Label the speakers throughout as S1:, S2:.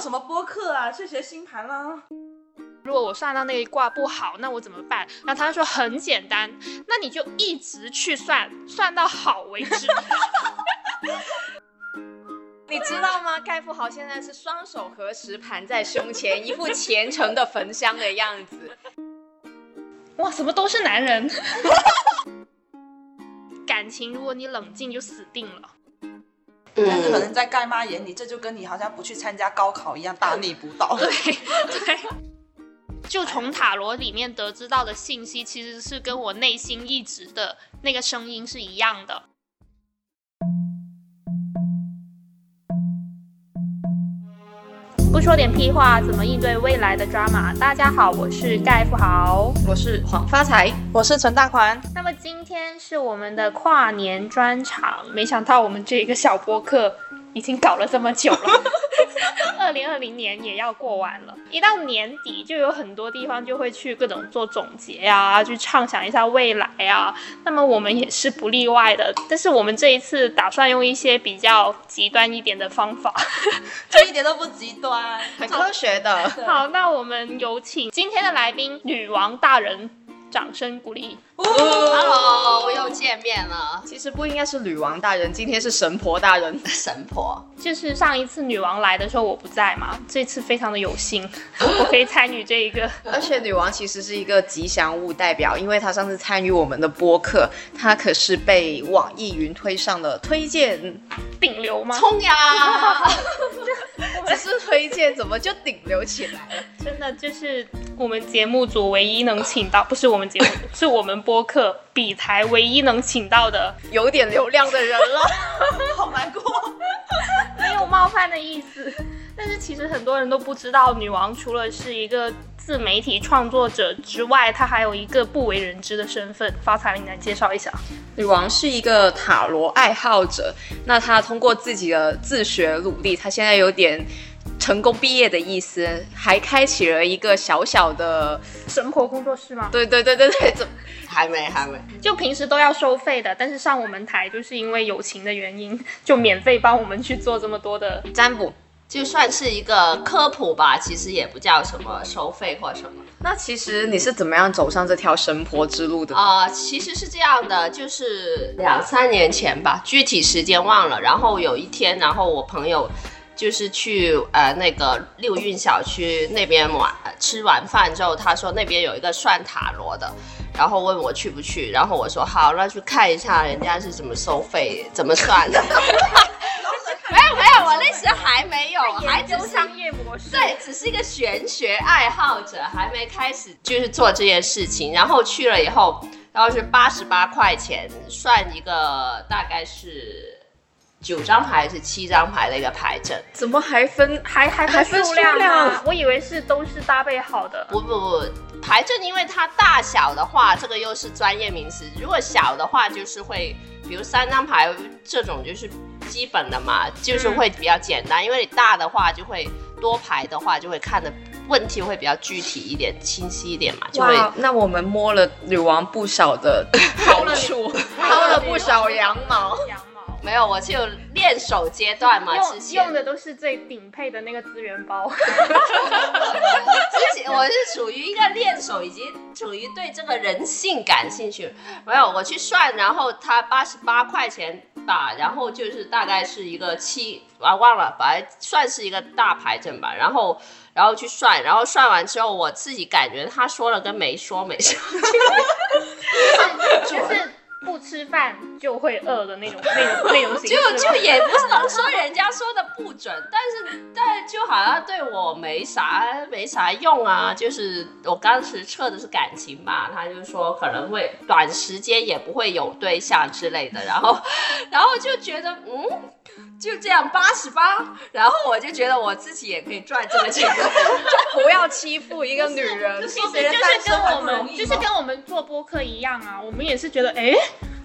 S1: 做什么播客啊？去学星盘啦。
S2: 如果我算到那一卦不好，那我怎么办？然后他就说很简单，那你就一直去算，算到好为止。
S3: 你知道吗？盖富豪现在是双手合十盘在胸前，一副虔诚的焚香的样子。
S2: 哇，怎么都是男人。感情，如果你冷静，就死定了。
S1: 但是可能在盖妈眼里，这就跟你好像不去参加高考一样，大逆不道。
S2: 对 对。就从塔罗里面得知到的信息，其实是跟我内心一直的那个声音是一样的。不说点屁话，怎么应对未来的抓马？大家好，我是盖富豪，
S3: 我是黄发财，
S1: 我是陈大款。
S2: 那么今天是我们的跨年专场，没想到我们这个小播客已经搞了这么久了。二零二零年也要过完了，一到年底就有很多地方就会去各种做总结呀，去畅想一下未来啊。那么我们也是不例外的，但是我们这一次打算用一些比较极端一点的方法，
S1: 这一点都不极端，
S3: 很科学的。
S2: 好，那我们有请今天的来宾女王大人。掌声鼓励。
S4: Hello，又见面了。
S3: 其实不应该是女王大人，今天是神婆大人。
S4: 神婆
S2: 就是上一次女王来的时候我不在嘛，这次非常的有幸，我可以参与这一个。
S3: 而且女王其实是一个吉祥物代表，因为她上次参与我们的播客，她可是被网易云推上了推荐
S2: 顶流吗？
S4: 冲呀！
S3: 只是推荐，怎么就顶流起来了？
S2: 真的就是我们节目组唯一能请到，不是我们节目，是我们播客比台唯一能请到的
S3: 有点流量的人了，
S1: 好难过，
S2: 没有冒犯的意思。但是其实很多人都不知道，女王除了是一个自媒体创作者之外，她还有一个不为人知的身份。发财，你来介绍一下。
S3: 女王是一个塔罗爱好者，那她通过自己的自学努力，她现在有点成功毕业的意思，还开启了一个小小的
S2: 神婆工作室吗？
S3: 对对对对对，怎
S4: 还没还没，
S2: 就平时都要收费的，但是上我们台就是因为友情的原因，就免费帮我们去做这么多的
S3: 占卜。
S4: 就算是一个科普吧，其实也不叫什么收费或什么。
S3: 那其实你是怎么样走上这条神婆之路的？
S4: 啊，其实是这样的，就是两三年前吧，具体时间忘了。然后有一天，然后我朋友就是去呃那个六运小区那边晚吃完饭之后，他说那边有一个算塔罗的，然后问我去不去，然后我说好，那去看一下人家是怎么收费，怎么算的。没有没有，我那时还没有，还只是
S2: 商业模式，
S4: 对，只是一个玄学爱好者，还没开始就是做这件事情。然后去了以后，然后是八十八块钱算一个，大概是九张牌还是七张牌的一个牌阵。
S3: 怎么还分
S2: 还还
S3: 还分
S2: 数
S3: 数量
S2: 啊？我以为是都是搭配好的。
S4: 不不不，牌阵因为它大小的话，这个又是专业名词。如果小的话，就是会，比如三张牌这种就是基本的嘛，就是会比较简单。因为你大的话就会多牌的话，就会看的问题会比较具体一点、清晰一点嘛，就会
S3: 哇，那我们摸了女王不少的 好处，薅 了不少羊毛。
S4: 没有，我是有练手阶段嘛，之
S2: 用
S4: 前
S2: 用的都是最顶配的那个资源包，
S4: 之前我是属于一个练手，以及属于对这个人性感兴趣。没有，我去算，然后他八十八块钱吧，然后就是大概是一个七啊忘了，反正算是一个大牌阵吧。然后然后去算，然后算完之后，我自己感觉他说了跟没说没什么区别。
S2: 就是不吃饭就会饿的那种 那种那种 形式
S4: 就就也不是能说人家说的不准，但是但就好像对我没啥没啥用啊。就是我当时测的是感情吧，他就说可能会短时间也不会有对象之类的，然后然后就觉得嗯。就这样八十八，然后我就觉得我自己也可以赚这个钱，就
S3: 不要欺负一个女人。
S2: 其实就是跟我们就是跟我们做播客一样啊，我们也是觉得哎。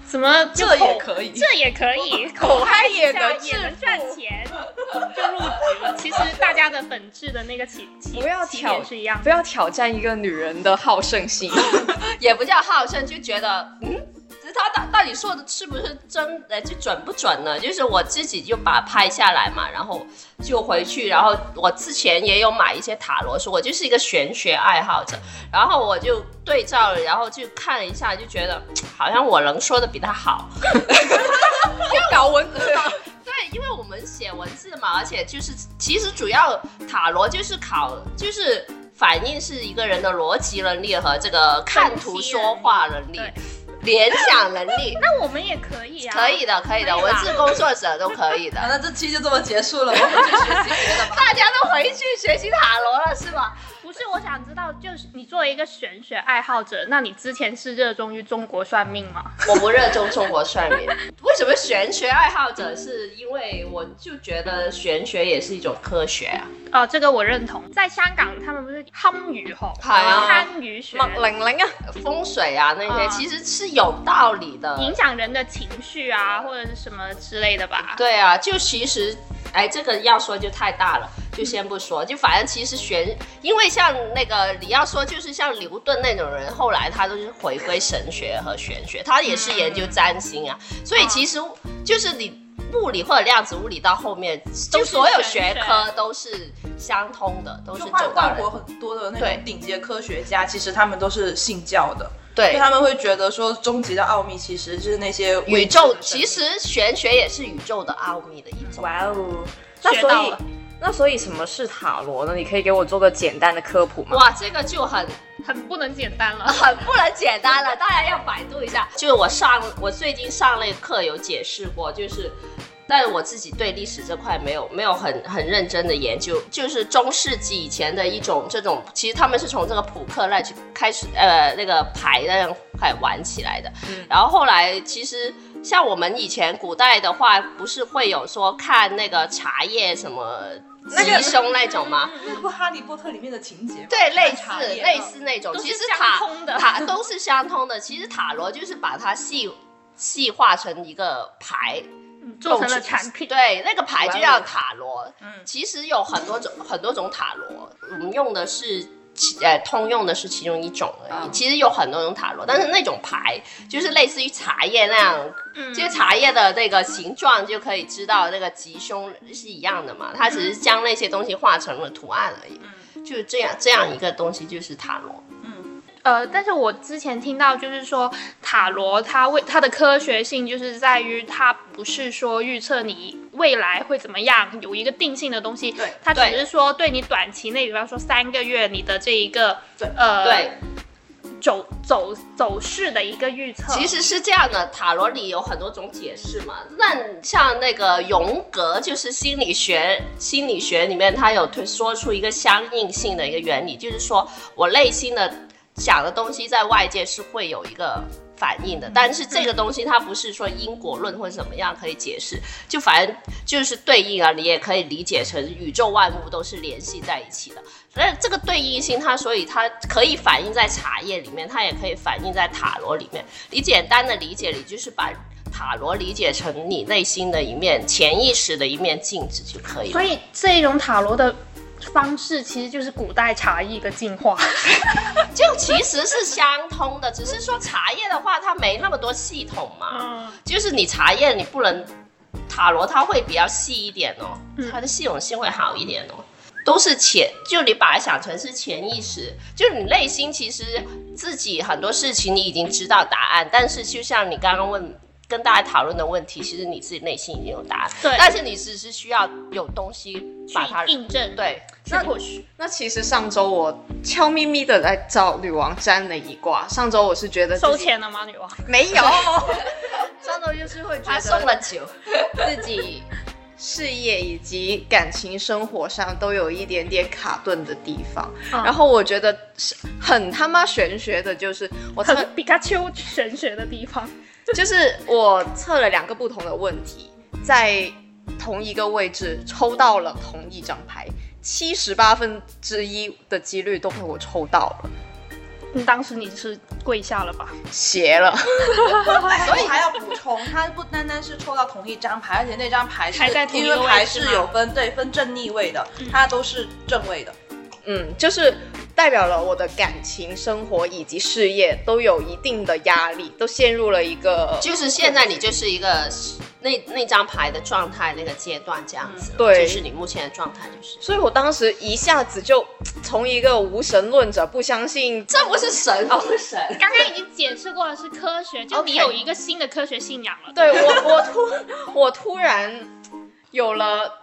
S2: 怎么
S1: 这也可以
S2: 这也可以，
S3: 口嗨也
S2: 一下
S3: 能
S2: 也能赚钱，就入局了。其实大家的本质的那个起起
S3: 不要挑
S2: 点是一样
S3: 不要挑战一个女人的好胜心。
S4: 也不叫好胜，就觉得嗯，其实他到到底说的是不是真，呃，就准不准呢？就是我自己就把拍下来嘛，然后就回去，然后我之前也有买一些塔罗书，我就是一个玄学爱好者，然后我就对照了，然后就看了一下，就觉得好像我能说的比他好。
S3: 要搞文字
S4: 对，因为我们写文字嘛，而且就是其实主要塔罗就是考就是反映是一个人的逻辑能力和这个看图说话能力
S2: 对、
S4: 联想能力。
S2: 那我们也可以啊，
S4: 可以的，可以的，文字工作者都可以的。
S1: 那这期就这么结束了，我们去学习别的吧。
S4: 大家都回去学习塔罗了是吗？
S2: 不是，我想知道，就是你作为一个玄学爱好者，那你之前是热衷于中国算命吗？
S4: 我不热衷中国算命，为什么玄学爱好者？是因为我就觉得玄学也是一种科学啊。
S2: 哦，这个我认同。在香港，他们不是堪舆吼，堪舆学
S3: 麥玲玲啊，
S4: 风水啊那些
S2: 啊
S4: 其实是有道理的。
S2: 影响人的情绪啊，或者是什么之类的吧？
S4: 对啊，就其实，哎，这个要说就太大了，就先不说。就反正其实玄，因为像那个你要说，就是像牛顿那种人，后来他都是回归神学和玄学，他也是研究占星啊。所以其实就是你物理或者量子物理到后面，就
S2: 就是
S4: 所有
S2: 学
S4: 学科都是相通的，都是
S1: 就外国很多的那
S4: 对
S1: 种顶级的科学家，其实他们都是信教的，因
S4: 对
S1: 他们会觉得说，终极的奥秘其实就是那些
S4: 宇宙其实玄学也是宇宙的奥秘的一种。
S3: 哇哦，那所以
S2: 学到
S3: 那所以什么是塔罗呢？你可以给我做个简单的科普吗？
S4: 哇，这个就很
S2: 很不能简单了。
S4: 很不能简单了，大家要百度一下。就是我上我最近上那个课有解释过，就是。但是我自己对历史这块没有没有很很认真的研究，就是中世纪以前的一种这种，其实他们是从这个扑克那去开始，呃，那个牌那样开始玩起来的。然后后来其实像我们以前古代的话，不是会有说看那个茶叶什么吉凶那种吗？
S1: 那不《哈利波特》里面的情节？
S4: 对，类似类似那种，其实塔塔都是相通的。其实塔罗就是把它细细化成一个牌，
S2: 嗯做成了产品，
S4: 对，那个牌就叫
S3: 哦
S4: 塔罗。
S1: 嗯
S4: 其实有很多种很多种塔罗，我们用的是。其呃，通用的是其中一种而已。
S1: 啊
S4: 其实有很多种塔罗，但是那种牌就是类似于茶叶那样，
S2: 嗯
S4: 就是茶叶的那个形状就可以知道那个吉凶是一样的嘛。它只是将那些东西画成了图案而已。就是这样这样一个东西就是塔罗。
S2: 呃，但是我之前听到就是说塔罗它为它的科学性就是在于它不是说预测你未来会怎么样，有一个定性的东西，
S1: 对
S2: 它只是说对你短期内，比方说三个月你的这一个
S1: 对
S2: 呃
S4: 对，
S2: 走走走势的一个预测。
S4: 其实是这样的，塔罗里有很多种解释嘛。那像那个荣格，就是心理学，心理学里面他有推说出一个相应性的一个原理，就是说我内心的想的东西在外界是会有一个反应的，但是这个东西它不是说因果论或者怎么样可以解释，就反正就是对应啊，你也可以理解成宇宙万物都是联系在一起的。那这个对应性，它所以它可以反映在茶叶里面，它也可以反映在塔罗里面。你简单的理解，你就是把塔罗理解成你内心的一面、潜意识的一面镜子就可以了
S2: 所。以这种塔罗的方式其实就是古代茶艺的进化。
S4: 就其实是相通的，只是说茶叶的话，它没那么多系统嘛。
S2: 嗯，
S4: 就是你茶叶你不能，塔罗它会比较细一点哦，
S2: 嗯
S4: 它的系统性会好一点哦。都是潜，就你把它想成是潜意识，就是你内心其实自己很多事情你已经知道答案，但是就像你刚刚问跟大家讨论的问题，其实你自己内心已经有答案，
S2: 对
S4: 但是你只是需要有东西把它
S2: 印证，
S4: 对
S2: 去 push。
S3: 那其实上周我悄咪咪的来找女王占了一卦。上周我是觉得
S2: 收钱了吗，女王？
S3: 没有，上周就是会觉
S4: 他
S3: 得
S4: 送了酒，
S3: 自己事业以及感情生活上都有一点点卡顿的地方。
S2: 嗯
S3: 然后我觉得是很他妈玄学的，就是我测
S2: 很皮卡丘玄学的地方。
S3: 就是我测了两个不同的问题，在同一个位置抽到了同一张牌，七十八分之一的几率都被我抽到了，
S2: 嗯，当时你是跪下了吧？
S3: 斜了。
S1: 所以还要补充，它不单单是抽到同一张牌，而且那张牌是
S2: 还在同一
S1: 因
S2: 个
S1: 为牌是有分对分正逆位的，它都是正位的。
S3: 嗯，就是代表了我的感情生活以及事业都有一定的压力，都陷入了一个
S4: 就是现在你就是一个那那张牌的状态那个阶段这样子，
S3: 对
S4: 就是你目前的状态就是。
S3: 所以我当时一下子就从一个无神论者不相信，
S4: 这不是神，不是神。
S2: 刚刚已经解释过了是科学，就你有一个新的科学信仰了。
S3: 对我我突我突然有了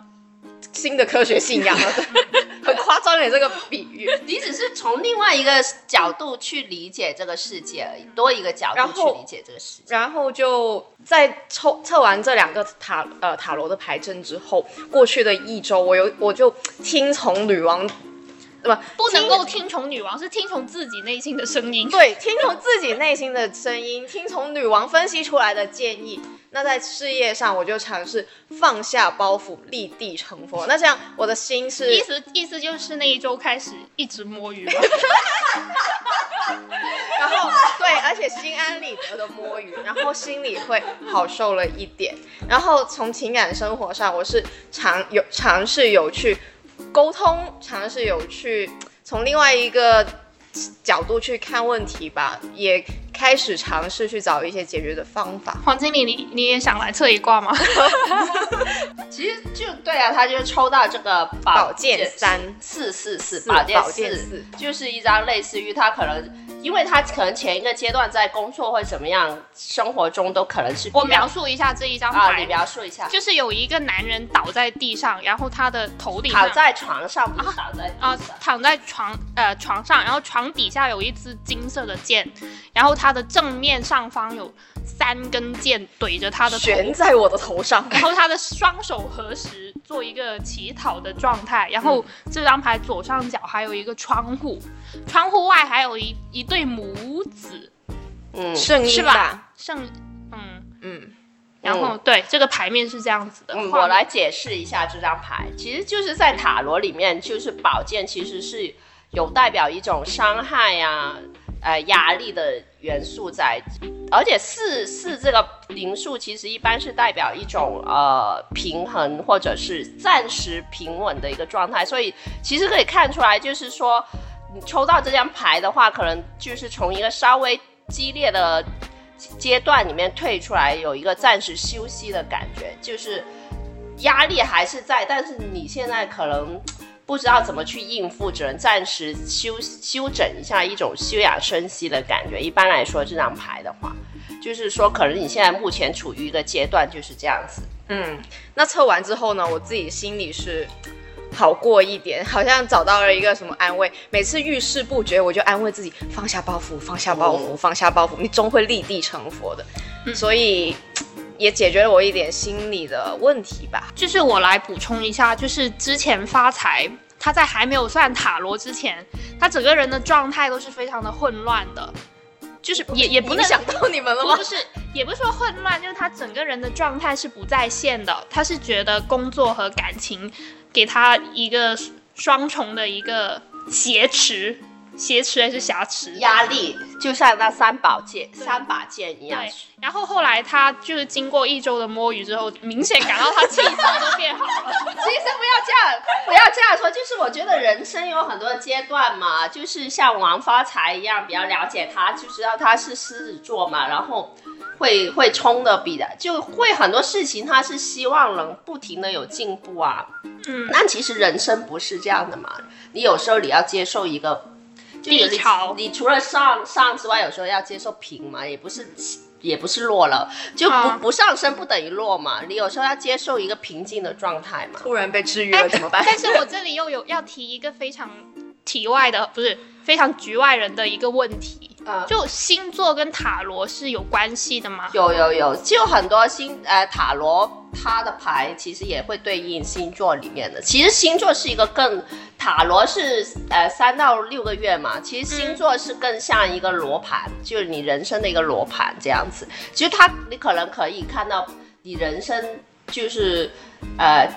S3: 新的科学信仰了，很夸张的这个比喻。
S4: 你只是从另外一个角度去理解这个世界而已，多一个角度去理解这个世界。
S3: 然后就在抽测完这两个塔呃塔罗的牌阵之后，过去的一周，我有我就听从女王，不
S2: 不能够听从女王，是听从自己内心的声音。
S3: 对，听从自己内心的声音，听从女王分析出来的建议。那在事业上，我就尝试放下包袱，立地成佛。那这样，我的心是
S2: 意思意思就是那一周开始一直摸鱼了。
S3: 然后对，而且心安理得的摸鱼，然后心里会好受了一点。然后从情感生活上，我是尝有尝试有去沟通，尝试有去从另外一个角度去看问题吧，也开始尝试去找一些解决的方法。
S2: 黄经理，你你也想来测一卦吗？
S4: 其实就对啊，他就是抽到这个
S3: 宝剑三
S4: 四四四
S3: 四
S4: 宝剑四
S3: 四，
S4: 就是一张类似于他可能，因为他可能前一个阶段在工作或怎么样，生活中都可能是
S2: 我描述一下这一张
S4: 啊，
S2: 牌，
S4: 你 描述一下，
S2: 就是有一个男人倒在地上，然后他的头顶
S4: 躺在床上，不是倒在地
S2: 啊、
S4: 上。
S2: 躺在床呃床上，然后床底下有一支金色的剑，然后他的正面上方有三根剑怼着他的头，
S3: 悬在我的头上，
S2: 然后他的双手合十做一个乞讨的状态，然后这张牌左上角还有一个窗户，窗户外还有一一对母子，
S4: 嗯，
S3: 圣
S2: 是
S3: 婴吧？
S2: 圣嗯，
S3: 嗯，
S2: 然后、对这个牌面是这样子的，
S4: 嗯，我来解释一下这张牌，其实就是在塔罗里面，就是宝剑其实是有代表一种伤害呀、呃压力的元素在，而且四四这个零数其实一般是代表一种呃平衡或者是暂时平稳的一个状态，所以其实可以看出来，就是说你抽到这张牌的话，可能就是从一个稍微激烈的阶段里面退出来，有一个暂时休息的感觉，就是压力还是在，但是你现在可能不知道怎么去应付，只能暂时休休整一下，一种休养生息的感觉。一般来说，这张牌的话，就是说可能你现在目前处于一个阶段，就是这样子。
S3: 嗯，那测完之后呢，我自己心里是好过一点，好像找到了一个什么安慰。每次遇事不决，我就安慰自己放下包袱，放下包袱，放下包袱，你终会立地成佛的。所以也解决了我一点心理的问题吧。
S2: 就是我来补充一下，就是之前发财，他在还没有算塔罗之前，他整个人的状态都是非常的混乱的，就是也也不能
S3: 影响到你们了吗
S2: 不？是，也不是说混乱，就是他整个人的状态是不在线的。他是觉得工作和感情给他一个双重的一个挟持，挟持还是挟持？
S4: 压力就像那三宝剑、三把剑一样。
S2: 对，然后后来他就是经过一周的摸鱼之后，明显感到他气色都变好了。
S4: 其实不要这样，不要这样说。就是我觉得人生有很多阶段嘛，就是像王发财一样，比较了解他，就知道他是狮子座嘛，然后会会冲的比的，就会很多事情他是希望能不停的有进步啊。
S2: 嗯，
S4: 但其实人生不是这样的嘛，你有时候你要接受一个就有
S2: 低潮
S4: 你除了上上之外，有时候要接受平嘛，也不是。也不是落了，就不、
S2: 啊
S4: 不上升不等于落嘛。你有时候要接受一个平静的状态嘛。
S3: 突然被治愈了怎么办？
S2: 但是我这里又有要提一个非常体外的，不是非常局外人的一个问题，
S4: 嗯
S2: 就星座跟塔罗是有关系的吗？
S4: 有有有，就很多星呃塔罗它的牌其实也会对应星座里面的。其实星座是一个更塔罗是呃三到六个月嘛，其实星座是更像一个罗盘，就是你人生的一个罗盘这样子。其实它你可能可以看到你人生就是呃。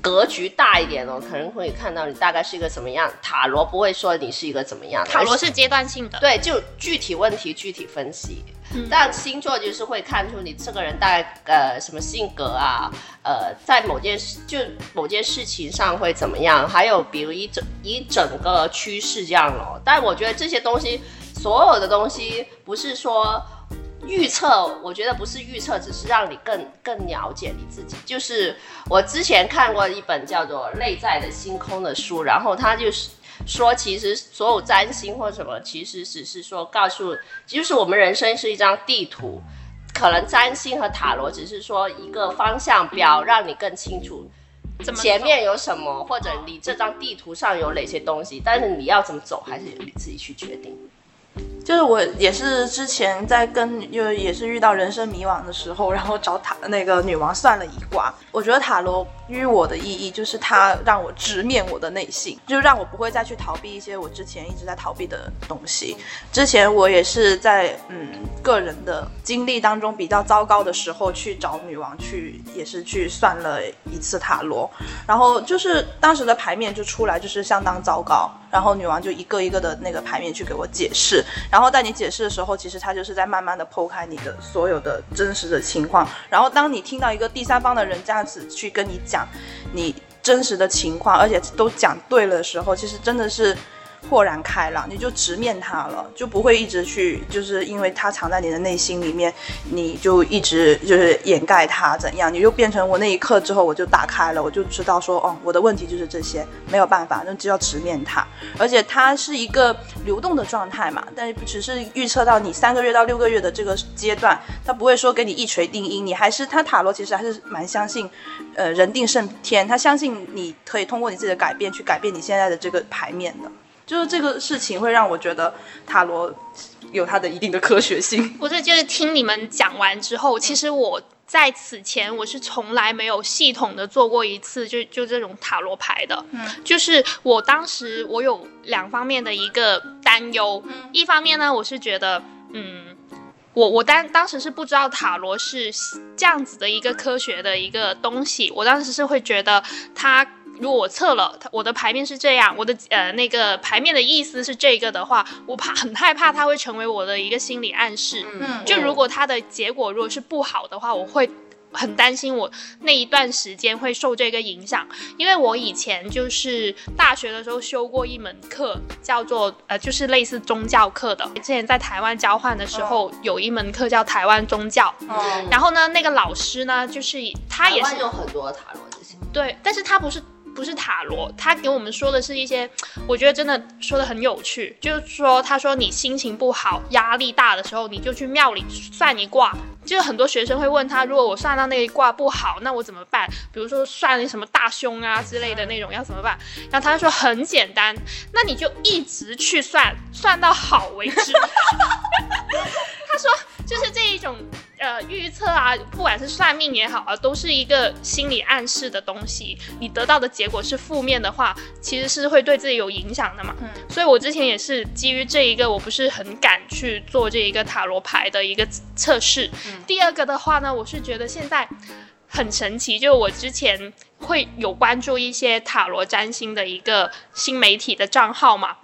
S4: 格局大一点哦，可能会看到你大概是一个什么样。塔罗不会说你是一个怎么样的，
S2: 塔罗是阶段性的，
S4: 对，就具体问题具体分析。
S2: 嗯
S4: 但星座就是会看出你这个人大概呃什么性格啊，呃，在某件事就某件事情上会怎么样，还有比如一整一整个趋势这样咯。但我觉得这些东西，所有的东西不是说预测，我觉得不是预测，只是让你更更了解你自己。就是我之前看过一本叫做《内在的星空》的书，然后他就是。说其实所有占星或什么，其实只是说告诉，就是我们人生是一张地图，可能占星和塔罗只是说一个方向标，让你更清楚前面有什么，或者你这张地图上有哪些东西，但是你要怎么走，还是你自己去决定。
S1: 就是我也是之前在跟，就也是遇到人生迷惘的时候，然后找塔那个女王算了一卦。我觉得塔罗于我的意义就是它让我直面我的内心，就让我不会再去逃避一些我之前一直在逃避的东西。之前我也是在嗯个人的经历当中比较糟糕的时候去找女王去，也是去算了一次塔罗，然后就是当时的牌面就出来就是相当糟糕，然后女王就一个一个的那个牌面去给我解释，然后在你解释的时候，其实他就是在慢慢的剖开你的所有的真实的情况，然后当你听到一个第三方的人这样子去跟你讲你真实的情况，而且都讲对了的时候，其实真的是。豁然开朗，你就直面它了，就不会一直去，就是因为它藏在你的内心里面，你就一直就是掩盖它怎样，你就变成我那一刻之后我就打开了，我就知道说，哦，我的问题就是这些，没有办法，那就要直面它，而且它是一个流动的状态嘛，但是只是预测到你三个月到六个月的这个阶段，它不会说给你一锤定音，你还是它塔罗其实还是蛮相信，呃，人定胜天，他相信你可以通过你自己的改变去改变你现在的这个牌面的。就是这个事情会让我觉得塔罗有它的一定的科学性。
S2: 不是，就是听你们讲完之后，其实我在此前我是从来没有系统的做过一次就就这种塔罗牌的。嗯，就是我当时我有两方面的一个担忧，一方面呢，我是觉得，嗯。我我当当时是不知道塔罗是这样子的一个科学的一个东西，我当时是会觉得它如果我测了，它我的牌面是这样，我的呃那个牌面的意思是这个的话，我怕很害怕它会成为我的一个心理暗示。
S1: 嗯。
S2: 就如果它的结果如果是不好的话，我会很担心我那一段时间会受这个影响，因为我以前就是大学的时候修过一门课，叫做呃就是类似宗教课的。之前在台湾交换的时候，有一门课叫台湾宗教，
S1: 哦，
S2: 然后呢那个老师呢就是他也是
S4: 台湾有很多塔罗这些，
S2: 对，但是他不是不是塔罗，他给我们说的是一些，我觉得真的说的很有趣，就是说他说你心情不好、压力大的时候，你就去庙里算一卦。就是很多学生会问他，如果我算到那一卦不好，那我怎么办？比如说算什么大凶啊之类的那种，要怎么办？然后他就说很简单，那你就一直去算，算到好为止。他说就是这一种呃预测啊，不管是算命也好啊，都是一个心理暗示的东西。你得到的结果是负面的话，其实是会对自己有影响的嘛。
S1: 嗯
S2: 所以我之前也是基于这一个，我不是很敢去做这一个塔罗牌的一个测试。第二个的话呢，我是觉得现在很神奇，就我之前会有关注一些塔罗占星的一个新媒体的账号嘛，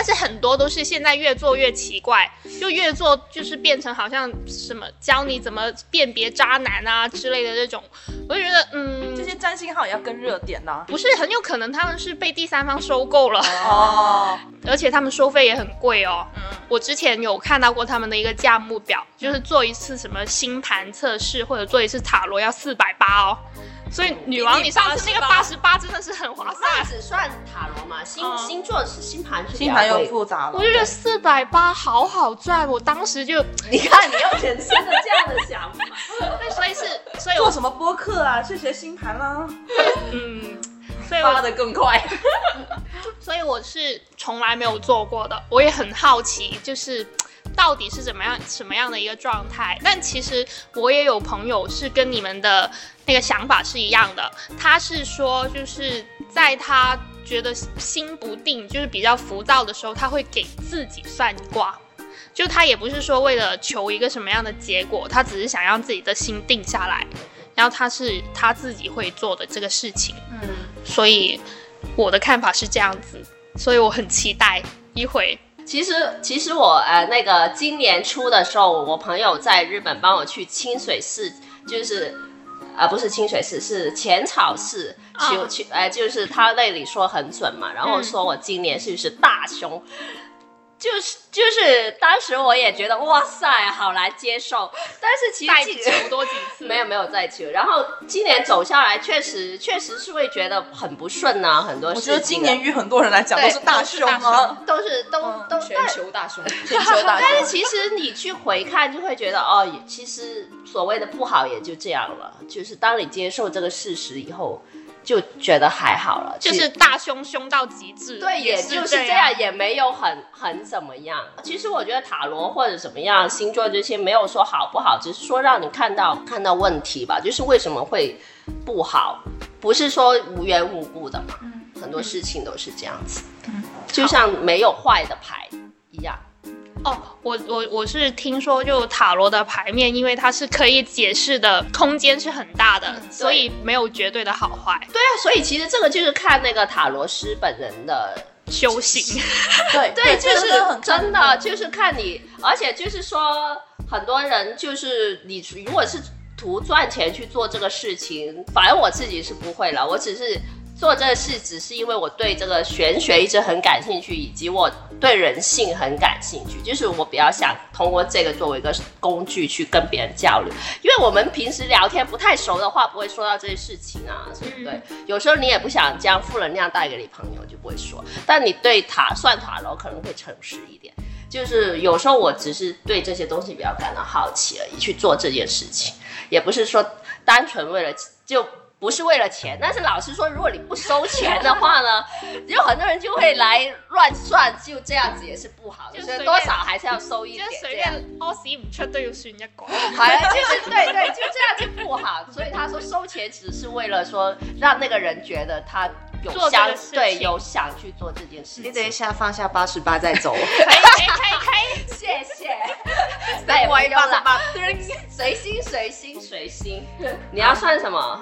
S2: 但是很多都是现在越做越奇怪，就越做就是变成好像什么教你怎么辨别渣男啊之类的这种，我就觉得嗯，
S1: 这些占星号也要跟热点啊、
S2: 不是很有可能他们是被第三方收购了。
S1: 哦，
S2: 而且他们收费也很贵哦。
S1: 嗯
S2: 我之前有看到过他们的一个价目表，就是做一次什么星盘测试或者做一次塔罗要四百八哦。所以女王，你上次那个八十八真的是很划
S4: 那
S2: 算。
S4: 只算塔罗嘛，星
S2: 嗯
S4: 星座是星盘是比较
S1: 星盘又复杂了。
S2: 我就觉得四百八好好赚，我当时就，
S4: 你看你有点真的这样的想法，
S2: 所以是，所以我
S1: 做什么播客啊？去学星盘啦，
S2: 嗯，所以
S1: 发的更快。
S2: 所以我是从来没有做过的，我也很好奇，就是到底是怎么样什么样的一个状态。但其实我也有朋友是跟你们的那个想法是一样的，他是说就是在他觉得心不定，就是比较浮躁的时候，他会给自己算卦。就他也不是说为了求一个什么样的结果，他只是想让自己的心定下来。然后他是他自己会做的这个事情，
S1: 嗯，
S2: 所以我的看法是这样子，所以我很期待一会
S4: 其实，其实我呃那个今年初的时候，我朋友在日本帮我去清水寺，就是呃不是清水寺，是浅草寺去、
S2: 哦
S4: 去，呃就是他那里说很准嘛，然后
S2: 嗯
S4: 说我今年是不是大凶？就是就是当时我也觉得哇塞，好难接受，但是其
S2: 再
S4: 实
S2: 求多几次，
S4: 没有没有再求，然后今年走下来，确实确实是会觉得很不顺呐、很多
S1: 我
S4: 事情啊。
S1: 觉得今年于很多人来讲都是大凶啊，
S4: 都是都、
S1: 嗯
S4: 都
S3: 全球大凶。
S1: 全球大凶。
S4: 但是其实你去回看，就会觉得哦，其实所谓的不好也就这样了。就是当你接受这个事实以后，就觉得还好了。
S2: 就是大凶凶到极致，
S4: 对，也就是这样，也没有很很怎么样。其实我觉得塔罗或者怎么样，星座这些没有说好不好，只是说让你看到看到问题吧，就是为什么会不好，不是说无缘无故的嘛。很多事情都是这样子，就像没有坏的牌。
S2: 哦，我我我是听说，就塔罗的牌面，因为它是可以解释的空间是很大的，所以没有绝对的好坏。
S4: 对啊，所以其实这个就是看那个塔罗师本人的
S2: 修行，
S1: 对
S4: 对，就是
S1: 真的
S4: 就是看你，而且就是说，很多人就是你如果是图赚钱去做这个事情，反正我自己是不会了，我只是。做这个事只是因为我对这个玄学一直很感兴趣，以及我对人性很感兴趣，就是我比较想通过这个作为一个工具去跟别人交流。因为我们平时聊天不太熟的话，不会说到这些事情啊，对不对？有时候你也不想将负能量带给你朋友，就不会说。但你对塔算塔罗可能会诚实一点。就是有时候我只是对这些东西比较感到好奇而已，去做这件事情，也不是说单纯为了就。不是为了钱，但是老实说，如果你不收钱的话呢，有很多人就会来乱算，就这样子也是不好的，所以
S2: 就随便
S4: 多少还是要收一
S2: 就
S4: 点。
S2: 随
S4: 这样
S2: 便屙屎唔出都要算一个。
S4: 好 像就是对对，就这样就不好。所以他说收钱只是为了说让那个人觉得他有想对有想去做这件事情。
S3: 你等一下放下八十八再走。
S2: 可以可以可以可以，
S4: 谢谢。再
S3: 我
S4: 不用了，
S3: 八，
S4: 随心随心随心。你要算什么？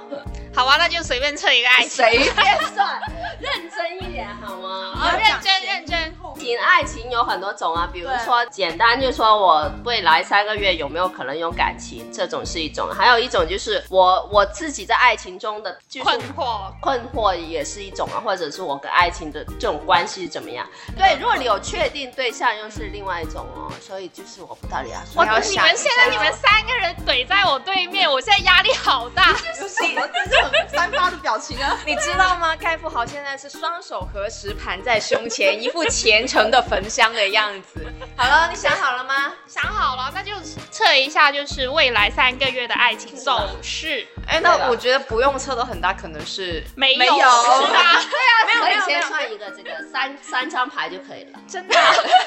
S2: 好啊，那就随便测一个爱情。
S4: 随便算，认真一点好吗？
S2: 好，认真认真。
S4: 情爱情有很多种啊，比如说简单就说我未来三个月有没有可能有感情，这种是一种；还有一种就是我我自己在爱情中的
S2: 困惑，
S4: 困惑也是一种啊，或者是我跟爱情的这种关系怎么样？对，如果你有确定对象，又是另外一种哦。所以就是我不到底要
S2: 我
S4: 说
S2: 你们现在你们三个人怼在我对面，我现在压力好大。
S1: 什么这种三八的表情啊？
S3: 你知道吗？盖富豪现在是双手合十盘在胸前，一副虔诚的焚香的样子。好了，你想好了吗？
S2: 想好了，那就测一下，就是未来三个月的爱情走势。
S3: 哎，那我觉得不用测都很大可能是
S2: 没有，
S1: 没有
S2: 是吧？
S3: 没有
S4: 可以先算一个这个三三张牌就可以了。
S3: 真 的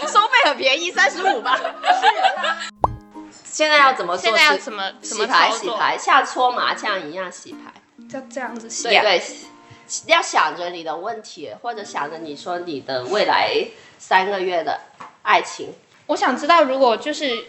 S3: 收费很便宜，三十五吧。现在要怎么做？
S2: 现在要怎么怎么
S4: 洗牌？洗牌，像搓麻将一样洗牌。
S2: 就这样子洗。
S4: 对对，要想着你的问题，或者想着你说你的未来三个月的爱情。
S2: 我想知道，如果就是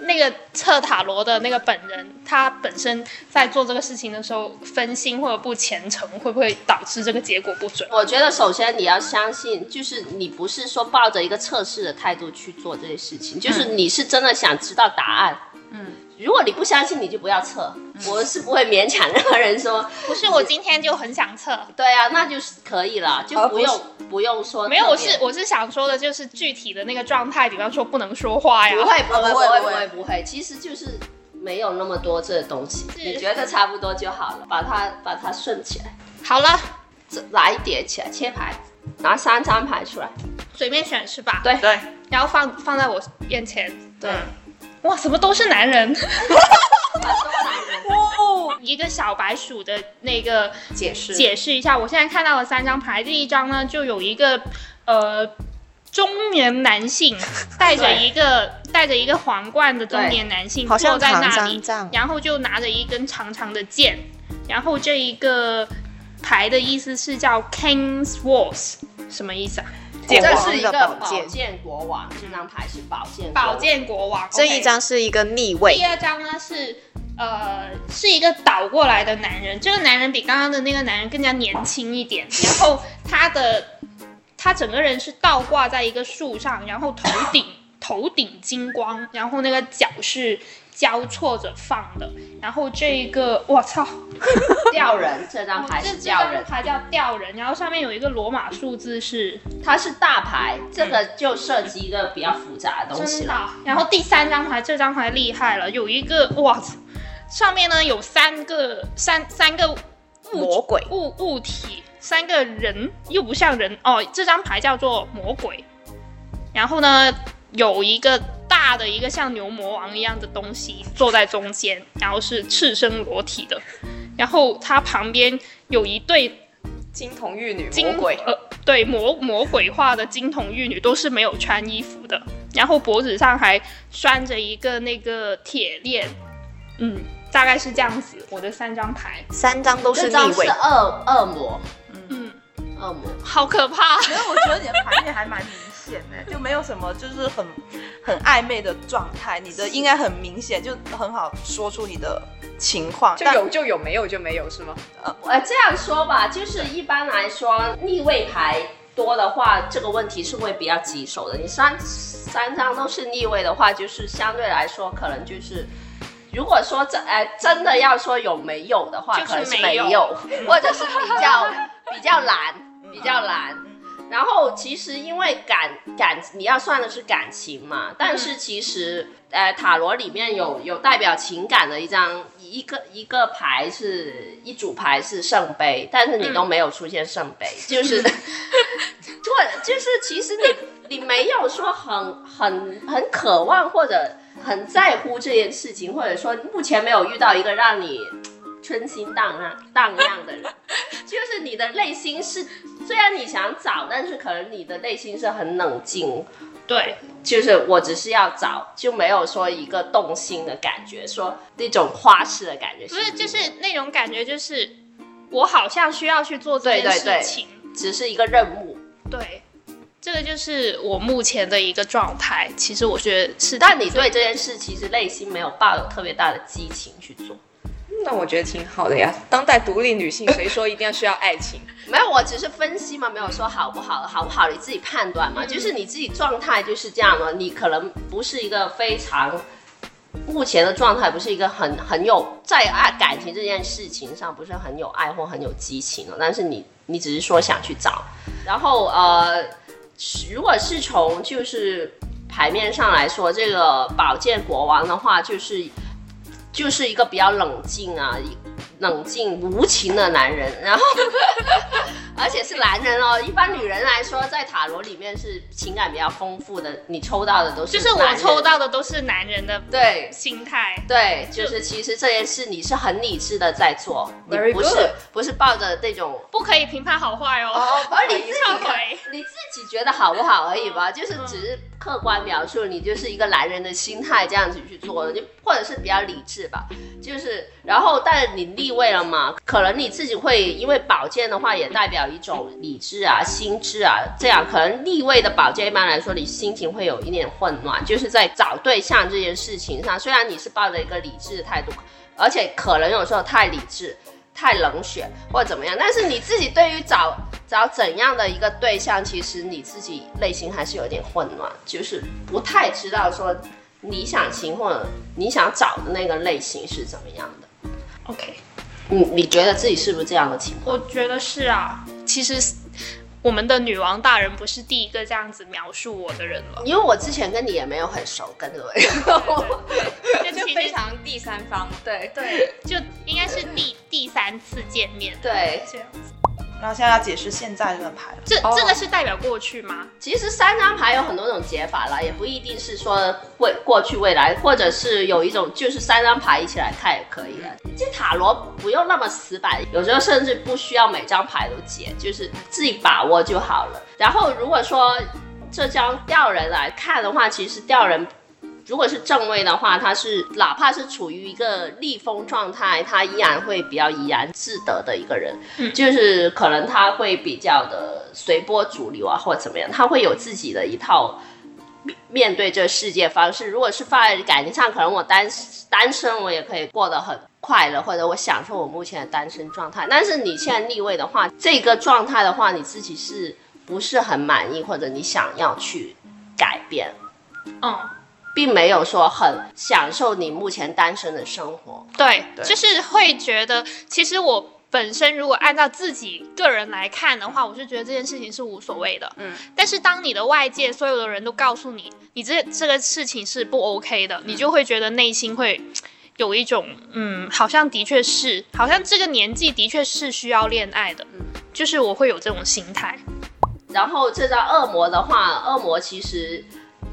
S2: 那个测塔罗的那个本人，他本身在做这个事情的时候分心或者不虔诚，会不会导致这个结果不准？
S4: 我觉得首先你要相信，就是你不是说抱着一个测试的态度去做这些事情，就是你是真的想知道答案。嗯，如果你不相信，你就不要测。我是不会勉强任何人说，
S2: 不是，我今天就很想测。
S4: 对啊，那就是可以了，就
S1: 不
S4: 用不用说
S2: 没有，我是我是想说的，就是具体的那个状态，比方说不能说话呀，
S4: 不会不会
S1: 不
S4: 不会不
S1: 会。不会
S4: 会不会，其实就是没有那么多这东西，你觉得差不多就好了，把它把它顺起来，
S2: 好了，
S4: 这来叠起来，切牌，拿三张牌出来，
S2: 随便选是吧？
S4: 对。
S1: 对。
S2: 然后放放在我面前。
S4: 对，
S2: 哇，怎么都是男人？
S4: 很多男人
S1: 哦，
S2: 一个小白鼠的那个
S3: 解释。
S2: 解释一下，我现在看到了三张牌，第一张呢就有一个呃中年男性 戴着一个戴着一个皇冠的中年男性坐在那里，然后就拿着一根长长的剑，然后这一个牌的意思是叫 King's Wars，什么意思啊？
S4: 这是一个
S3: 宝剑
S4: 国王，这张牌是宝剑
S2: 宝剑国王。
S3: 这一张是一个逆位
S2: 第，二张呢是呃，是一个倒过来的男人，这个男人比刚刚的那个男人更加年轻一点，然后他的他整个人是倒挂在一个树上，然后头顶头顶金光，然后那个脚是交错着放的，然后这一个我操，
S4: 吊人这张牌是吊人，
S2: 张牌叫吊人，然后上面有一个罗马数字是
S4: 它是大牌，这个就涉及一个比较复杂的东西
S2: 真的
S4: 了。。
S2: 然后第三张牌，这张牌厉害了，有一个哇，上面呢有三个三三个物
S3: 魔鬼
S2: 物物体，三个人又不像人哦。这张牌叫做魔鬼，然后呢有一个大的一个像牛魔王一样的东西坐在中间，然后是赤身裸体的，然后它旁边有一对
S3: 金童玉女
S2: 金
S3: 魔鬼，
S2: 呃，对魔魔鬼化的金童玉女都是没有穿衣服的，然后脖子上还拴着一个那个铁链，嗯，大概是这样子。我的三张牌，
S3: 三张都是逆位，
S4: 是恶恶魔，
S2: 嗯，
S4: 恶魔。
S2: 好可怕。
S1: 因为我觉得你的牌面还蛮明显的，就没有什么就是很很暧昧的状态，你的应该很明显，就很好说出你的情况。
S3: 就有就有，没有就没有，是吗？
S4: 呃，这样说吧，就是一般来说，逆位牌多的话，这个问题是会比较棘手的。你三三张都是逆位的话，就是相对来说，可能就是。如果说真哎真的要说有没有的话，
S2: 就是
S4: 可能是
S2: 没有，
S4: 或者是比较比较难，比较难。然后其实因为感感你要算的是感情嘛，但是其实呃塔罗里面有有代表情感的一张一个一个牌是一组牌是圣杯，但是你都没有出现圣杯，就是 或就是其实你你没有说很很很渴望或者很在乎这件事情，或者说目前没有遇到一个让你春心荡漾荡漾的人，就是你的内心是虽然你想找，但是可能你的内心是很冷静，
S2: 对，
S4: 就是我只是要找，就没有说一个动心的感觉，说那种花式的感觉，
S2: 不是就是那种感觉，就是我好像需要去做这件
S4: 对对对
S2: 事情。
S4: 只是一个任务。
S2: 对，这个就是我目前的一个状态。其实我觉得是，
S4: 但你对这件事其实内心没有抱有特别大的激情去做。
S3: 那我觉得挺好的呀。当代独立女性，谁说一定要需要爱情？
S4: 没有，我只是分析嘛，没有说好不好，好不好你自己判断嘛。就是你自己状态就是这样了，你可能不是一个非常目前的状态，不是一个很很有在爱感情这件事情上不是很有爱或很有激情了，但是你你只是说想去找，然后呃，如果是从就是牌面上来说，这个宝剑国王的话，就是就是一个比较冷静啊，冷静无情的男人，然后而且是男人哦。一般女人来说，在塔罗里面是情感比较丰富的，你抽到的都是
S2: 就是我抽到的都是男人的
S4: 对。
S2: 心态。
S4: 对，就是其实这件事你是很理智的在做，你不是不是抱着那种
S2: 不可以评判好坏哦。
S4: 哦，不是 你自己 你自己觉得好不好而已吧，就是
S2: 嗯
S4: 只是客观描述，你就是一个男人的心态这样子去做的，就或者是比较理智吧，就是然后但是你立位了嘛，可能你自己会因为宝剑的话也代表一种理智啊、心智啊，这样可能逆位的宝剑一般来说你心情会有一点混乱，就是在找对象这件事情上，虽然你是抱着一个理智的态度，而且可能有时候太理智。太冷血或者怎么样，但是你自己对于找找怎样的一个对象，其实你自己内心还是有点混乱，就是不太知道说理想型或者你想找的那个类型是怎么样的。
S2: OK，
S4: 你你觉得自己是不是这样的情况？
S2: 我觉得是啊。其实我们的女王大人不是第一个这样子描述我的人了。
S4: 因为我之前跟你也没有很熟，跟各位。
S2: 就
S3: 就非
S2: 其实
S3: 常第三方。
S4: 对
S2: 对，就应该是第第三次见面。
S4: 对，
S2: 这样，
S1: 然后现在要解释现在这个牌了。
S2: 这、
S3: 哦
S2: 这个是代表过去吗？
S4: 其实三张牌有很多种解法啦，也不一定是说未过去未来，或者是有一种就是三张牌一起来看也可以的。其实塔罗不用那么死板，有时候甚至不需要每张牌都解，就是自己把握就好了。然后如果说这张吊人来看的话，其实吊人。如果是正位的话，他是哪怕是处于一个逆风状态，他依然会比较怡然自得的一个人。就是可能他会比较的随波逐流啊，或者怎么样，他会有自己的一套面对这世界方式。如果是放在感情上，可能我单单身，我也可以过得很快乐，或者我享受我目前的单身状态。但是你现在逆位的话，这个状态的话，你自己是不是很满意，或者你想要去改变，
S2: 嗯，
S4: 并没有说很享受你目前单身的生活。
S2: 对，
S1: 对
S2: 就是会觉得，其实我本身如果按照自己个人来看的话，我是觉得这件事情是无所谓的。
S1: 嗯，
S2: 但是当你的外界所有的人都告诉你，你这这个事情是不 OK 的，你就会觉得内心会。有一种，嗯，好像的确是，好像这个年纪的确是需要恋爱的，嗯就是我会有这种心态。
S4: 然后这张恶魔的话，恶魔其实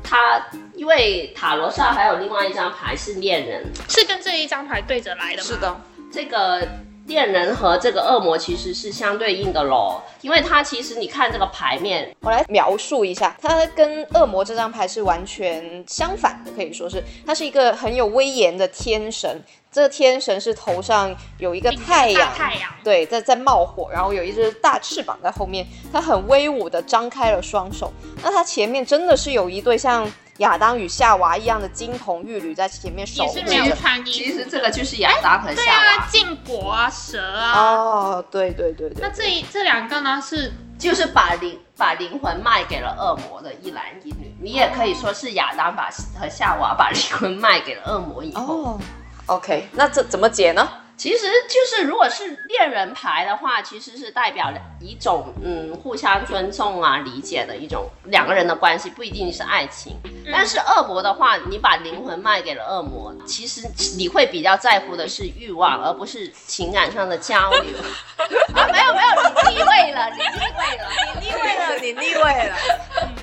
S4: 它因为塔罗上还有另外一张牌是恋人，
S2: 是跟这一张牌对着来的吗？
S1: 是的，
S4: 这个恋人和这个恶魔其实是相对应的喽，因为它其实你看这个牌面，
S3: 我来描述一下，它跟恶魔这张牌是完全相反的，可以说是它是一个很有威严的天神。这个天神是头上有一个太阳，
S2: 太阳
S3: 对，在在冒火，然后有一只大翅膀在后面，它很威武的张开了双手。那它前面真的是有一对像亚当与夏娃一样的金童玉女在前面守护
S2: 也是没有
S3: 着。
S2: 穿衣服。
S4: 其实这个就是亚当和夏
S2: 对啊
S4: 娃，，
S2: 禁果啊，蛇啊。
S3: 哦，对对对对
S2: 那这一这两个呢是
S4: 就是把灵把灵魂卖给了恶魔的一男一女，你也可以说是亚当把和夏娃把灵魂卖给了恶魔以后。
S3: 哦，OK，那这怎么解呢？
S4: 其实就是，如果是恋人牌的话，其实是代表一种嗯互相尊重啊、理解的一种两个人的关系，不一定是爱情。但是恶魔的话，你把灵魂卖给了恶魔，其实你会比较在乎的是欲望，而不是情感上的交流。啊，没有没有，你逆位了，你逆位了，你逆位了。
S1: 了，你逆位了，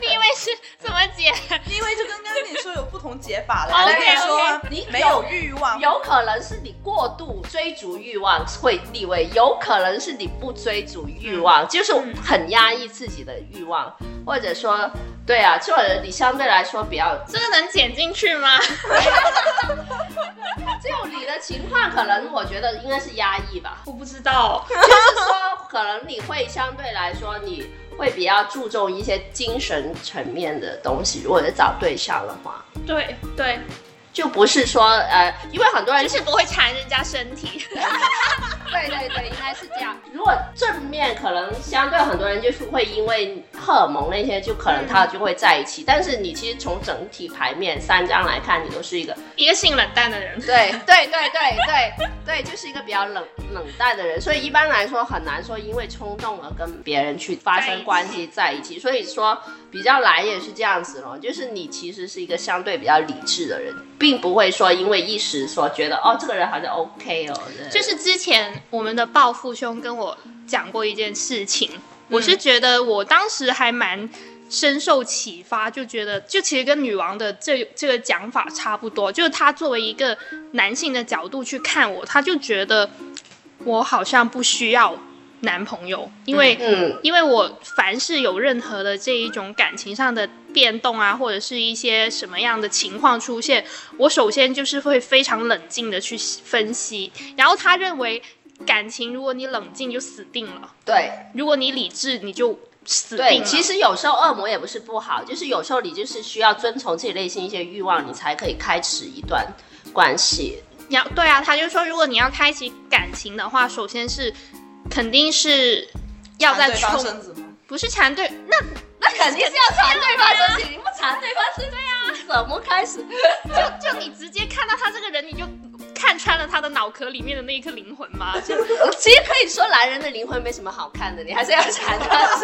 S2: 你以为是怎么解？
S1: 逆位就跟刚刚你说有不同解法了。
S2: OK，
S1: 我跟你说你没有欲望，
S4: 有可能是你过度追逐欲望会逆位，有可能是你不追逐欲望，就是很压抑自己的欲望，或者说，对啊，或者你相对来说比较，
S2: 这个能剪进去吗？
S4: 就你的情况，可能我觉得应该是压抑吧，
S2: 我不知道。
S4: 就是说，可能你会相对来说，你会比较注重一些精神层面的东西，如果是找对象的话。
S2: 对对，
S4: 就不是说呃，因为很多人
S2: 就是不会缠人家身体。
S4: 对对对，应该是这样。如果正面可能相对很多人就是会因为荷尔蒙那些，就可能他就会在一起。但是你其实从整体牌面三张来看，你都是一个
S2: 一个性冷淡的人。
S4: 对对对对对对，就是一个比较冷冷淡的人。所以一般来说很难说因为冲动而跟别人去发生关系在一起。所以说比较来也是这样子咯，就是你其实是一个相对比较理智的人，并不会说因为一时说觉得哦这个人好像 OK 哦，
S2: 就是之前我们的暴父兄跟我讲过一件事情，我是觉得我当时还蛮深受启发，就觉得就其实跟女王的这这个讲法差不多，就是他作为一个男性的角度去看我，他就觉得我好像不需要男朋友，因为
S4: 嗯。
S2: 因为我凡是有任何的这一种感情上的变动啊，或者是一些什么样的情况出现，我首先就是会非常冷静的去分析。然后他认为感情，如果你冷静就死定了，
S4: 对
S2: 如果你理智你就死定。
S4: 其实有时候恶魔也不是不好，就是有时候你就是需要遵从自己内心一些欲望，你才可以开始一段关系。
S2: 你要对啊，他就说，如果你要开启感情的话，首先是肯定是要在
S1: 缠对方
S2: 冲，
S1: 身子吗？
S2: 不是缠对，那
S4: 那肯定是要缠对方身体，你不缠对方身体，对呀、怎么开始？
S2: 就就你直接看到他这个人，你就看穿了他的脑壳里面的那一颗灵魂吗？就
S4: 其实可以说男人的灵魂没什么好看的，你还是要缠他。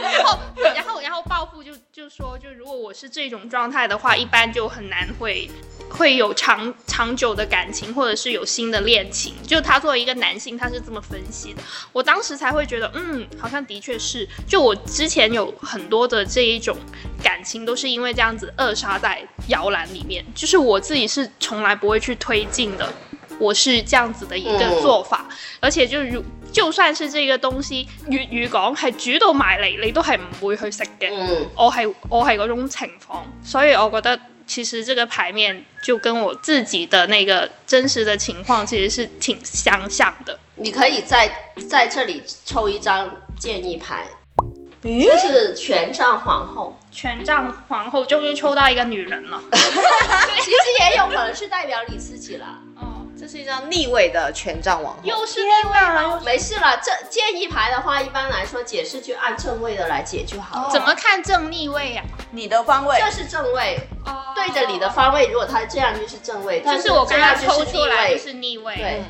S2: 然后，然后，然后报复就就说，就如果我是这种状态的话，一般就很难会会有长长久的感情，或者是有新的恋情。就他作为一个男性，他是这么分析的。我当时才会觉得，嗯，好像的确是。就我之前有很多的这一种感情，都是因为这样子扼杀在摇篮里面，就是我自己是从来不会去推进的。我是这样子的一個
S4: 嗯
S2: 做法，而且就如就算是这个东西粤语讲系煮到埋嚟，你都系唔会去食嘅。
S4: 嗯，
S2: 我系我系嗰種情况，所以我觉得其實這個牌面就跟我自己的那个真实的情况其实是挺相像的。
S4: 你可以在在这里抽一张建议牌。这是权杖皇后，
S2: 权杖皇后终于抽到一个女人了。
S4: 其实也有可能是代表你自己了。
S2: 哦，
S3: 这是一张逆位的权杖王后。
S2: 又是逆位了。
S4: 没事了，这建议牌的话，一般来说解释就按正位的来解就好了。
S2: 怎么看正逆位呀、
S1: 你的方位
S4: 这是正位，
S2: 哦
S4: 对着你的方位，如果它这样就是正位，但
S2: 就是我刚刚
S4: 这样就是逆
S2: 抽出来就
S4: 位。
S2: 是逆位。
S4: 对，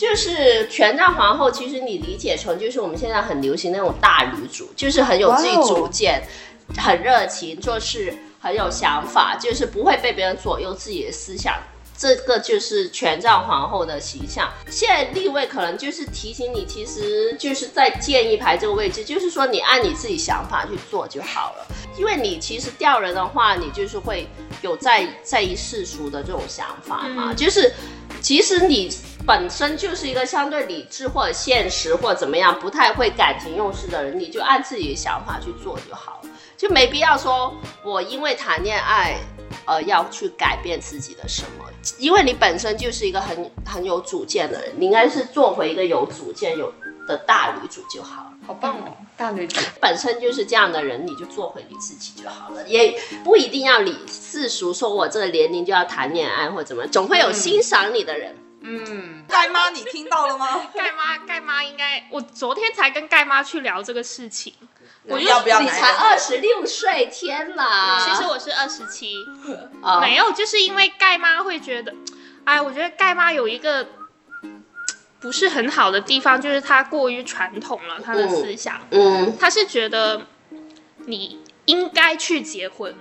S4: 就是权杖皇后，其实你理解成就是我们现在很流行那种大女主，就是很有自己主见，很热情，做事很有想法，就是不会被别人左右自己的思想。这个就是权杖皇后的形象。现在立位可能就是提醒你，其实就是在建议牌这个位置，就是说你按你自己想法去做就好了。因为你其实吊人的话，你就是会有在在意世俗的这种想法嘛，
S2: 嗯
S4: 就是其实你本身就是一个相对理智或者现实或者怎么样，不太会感情用事的人，你就按自己的想法去做就好了，就没必要说我因为谈恋爱。呃，要去改变自己的什么？因为你本身就是一个很很有主见的人，你应该是做回一个有主见、有的大女主就好。
S3: 好棒哦，大女主。
S4: 本身就是这样的人，你就做回你自己就好了，也不一定要理世俗说我这个年龄就要谈恋爱或怎么，总会有欣赏你的人。
S3: 嗯，
S1: 盖妈，你听到了吗？
S2: 盖妈，盖妈应该，我昨天才跟盖妈去聊这个事情。
S1: 我要不要
S4: 你才二十六岁，天哪！
S2: 其实我是二十七，
S4: 啊
S2: 没有，就是因为盖妈会觉得，哎，我觉得盖妈有一个不是很好的地方，就是他过于传统了，他的思想，
S4: 嗯
S2: 他是觉得你应该去结婚，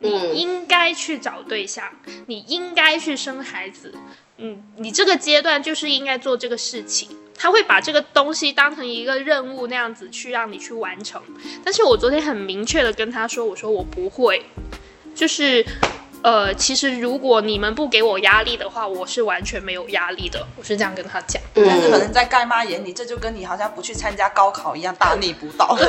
S4: 你
S2: 应该去找对象，你应该去生孩子，嗯，你这个阶段就是应该做这个事情。他会把这个东西当成一个任务那样子去让你去完成，但是我昨天很明确的跟他说，我说我不会，就是，呃，其实如果你们不给我压力的话，我是完全没有压力的，我是这样跟他讲。
S1: 但是可
S4: 嗯，
S1: 能在盖妈眼里，这就跟你好像不去参加高考一样大逆不道。
S2: 对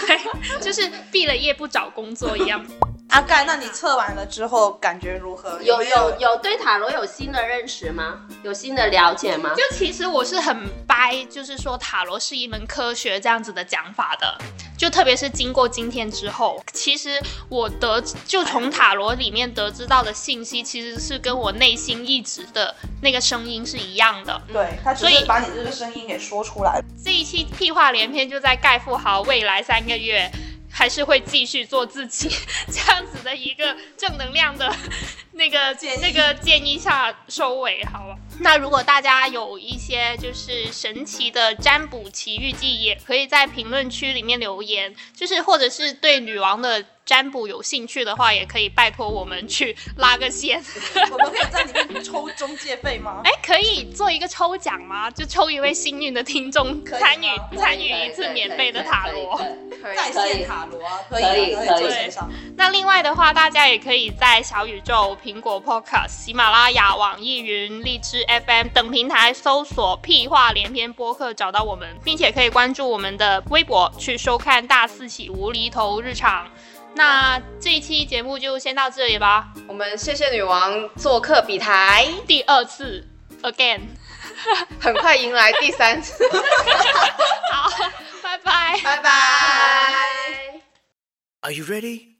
S2: 对，就是毕了业不找工作一样。
S1: 阿盖，那你测完了之后感觉如何？
S4: 有有有对塔罗有新的认识吗？有新的了解吗？
S2: 就其实我是很掰，就是说塔罗是一门科学这样子的讲法的。就特别是经过今天之后，其实我得就从塔罗里面得知到的信息，其实是跟我内心一直的那个声音是一样的。
S1: 对他只
S2: 所以
S1: 是把你这个声音给说出来。
S2: 这一期屁话连篇就在盖富豪未来三个月还是会继续做自己 这样子的一个正能量的那个那个建议下收尾，好吧？那如果大家有一些就是神奇的占卜奇遇记，也可以在评论区里面留言，就是或者是对女王的占卜有兴趣的话，也可以拜托我们去拉个线。
S1: 我们可以在里面抽中介费吗？
S2: 哎，可以做一个抽奖吗？就抽一位幸运的听众
S1: 可以
S2: 参与参与一次免费的塔罗。
S3: 可以
S1: 在线塔罗啊，可以
S4: 可以。
S2: 那另外的话，大家也可以在小宇宙、苹果 Podcast、喜马拉雅、网易云、荔枝 FM 等平台搜索“屁话连篇”播客找到我们，并且可以关注我们的微博去收看大四喜无厘头日常。那这一期节目就先到这里吧，
S3: 我们谢谢女王做客比台，
S2: 第二次 again，
S3: 很快迎来第三次，
S2: 好，拜拜。
S3: 拜拜。
S5: Are you ready?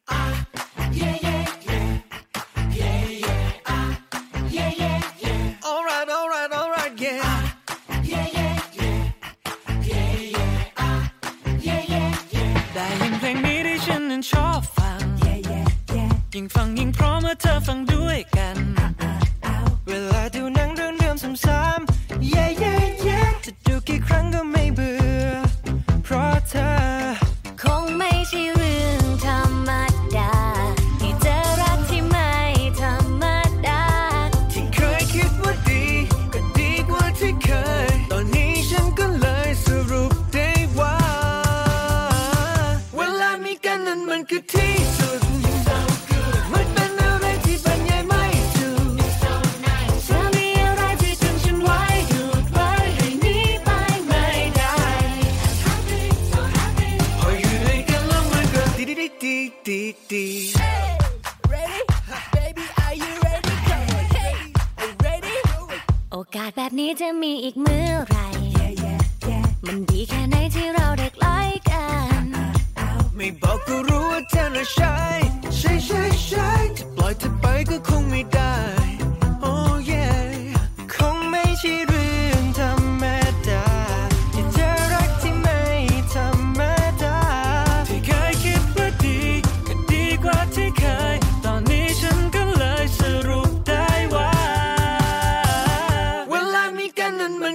S5: ยิ่งฟังยิ่งเพราะเมื่อเธอฟังด้วยกัน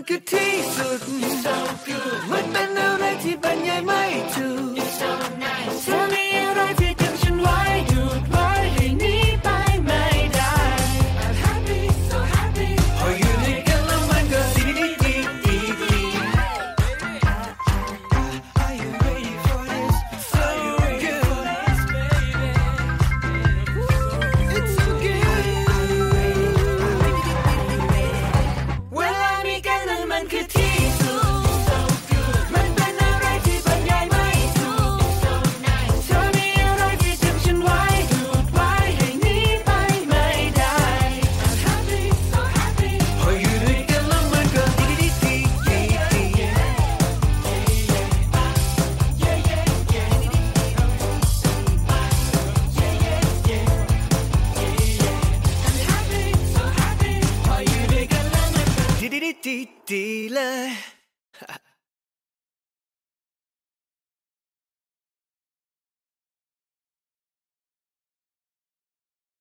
S5: คือ
S6: ที่
S5: สุด มันเป็นอะไรที่บรรยายไม่ถูก